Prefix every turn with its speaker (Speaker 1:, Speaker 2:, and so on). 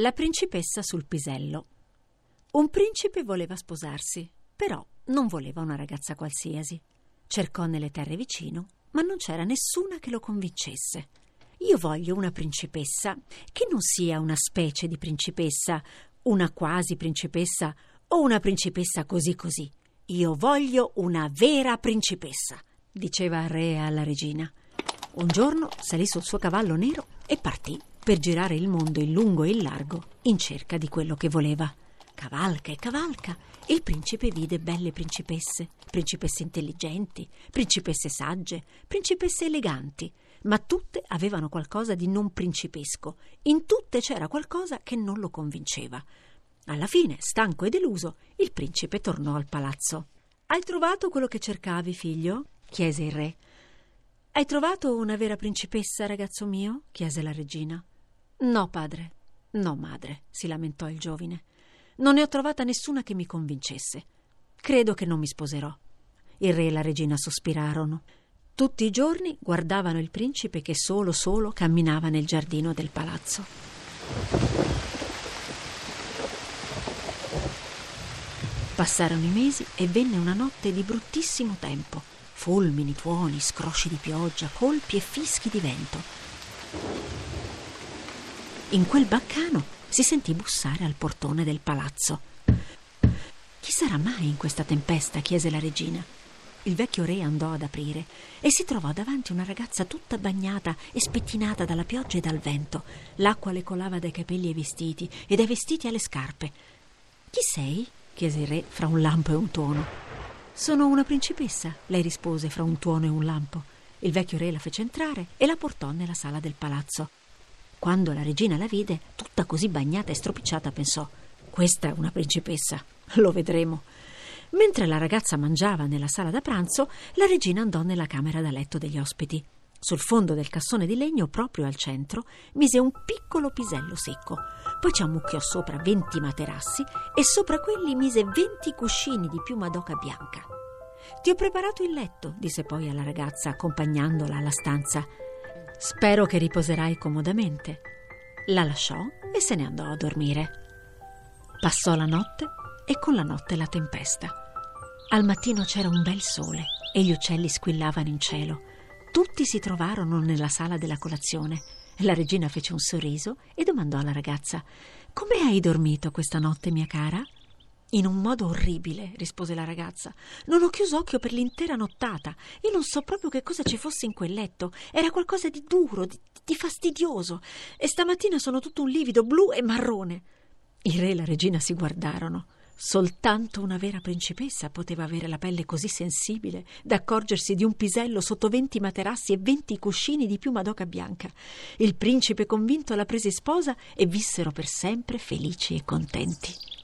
Speaker 1: La principessa sul pisello. Un principe voleva sposarsi, però non voleva una ragazza qualsiasi. Cercò nelle terre vicino, ma non c'era nessuna che lo convincesse. Io voglio una principessa che non sia una specie di principessa, una quasi principessa o una principessa così così. Io voglio una vera principessa, diceva il re alla regina. Un giorno salì sul suo cavallo nero e partì per girare il mondo in lungo e in largo in cerca di quello che voleva. Cavalca e cavalca, il principe vide belle principesse, principesse intelligenti, principesse sagge, principesse eleganti, ma tutte avevano qualcosa di non principesco, in tutte c'era qualcosa che non lo convinceva. Alla fine, stanco e deluso, il principe tornò al palazzo. Hai trovato quello che cercavi, figlio? chiese il re. Hai trovato una vera principessa, ragazzo mio? chiese la regina. No, padre. No, madre, si lamentò il giovine. Non ne ho trovata nessuna che mi convincesse. Credo che non mi sposerò. Il re e la regina sospirarono. Tutti i giorni guardavano il principe che solo solo camminava nel giardino del palazzo. Passarono i mesi e venne una notte di bruttissimo tempo. Fulmini, tuoni, scrosci di pioggia, colpi e fischi di vento. In quel baccano si sentì bussare al portone del palazzo. Chi sarà mai in questa tempesta? chiese la regina. Il vecchio re andò ad aprire e si trovò davanti una ragazza tutta bagnata e spettinata dalla pioggia e dal vento. L'acqua le colava dai capelli ai vestiti e dai vestiti alle scarpe. Chi sei? chiese il re fra un lampo e un tuono. Sono una principessa, lei rispose fra un tuono e un lampo. Il vecchio re la fece entrare e la portò nella sala del palazzo. Quando la regina la vide, tutta così bagnata e stropicciata, pensò: Questa è una principessa, lo vedremo. Mentre la ragazza mangiava nella sala da pranzo, la regina andò nella camera da letto degli ospiti. Sul fondo del cassone di legno, proprio al centro, mise un piccolo pisello secco. Poi ci ammucchiò sopra venti materassi e sopra quelli mise venti cuscini di piuma d'oca bianca. Ti ho preparato il letto, disse poi alla ragazza, accompagnandola alla stanza. Spero che riposerai comodamente. La lasciò e se ne andò a dormire. Passò la notte e con la notte la tempesta. Al mattino c'era un bel sole e gli uccelli squillavano in cielo. Tutti si trovarono nella sala della colazione. La regina fece un sorriso e domandò alla ragazza: Come hai dormito questa notte, mia cara? In un modo orribile, rispose la ragazza. Non ho chiuso occhio per l'intera nottata e non so proprio che cosa ci fosse in quel letto. Era qualcosa di duro, di, di fastidioso. E stamattina sono tutto un livido blu e marrone. Il re e la regina si guardarono. Soltanto una vera principessa poteva avere la pelle così sensibile da accorgersi di un pisello sotto venti materassi e venti cuscini di piuma d'oca bianca. Il principe convinto la prese sposa e vissero per sempre felici e contenti.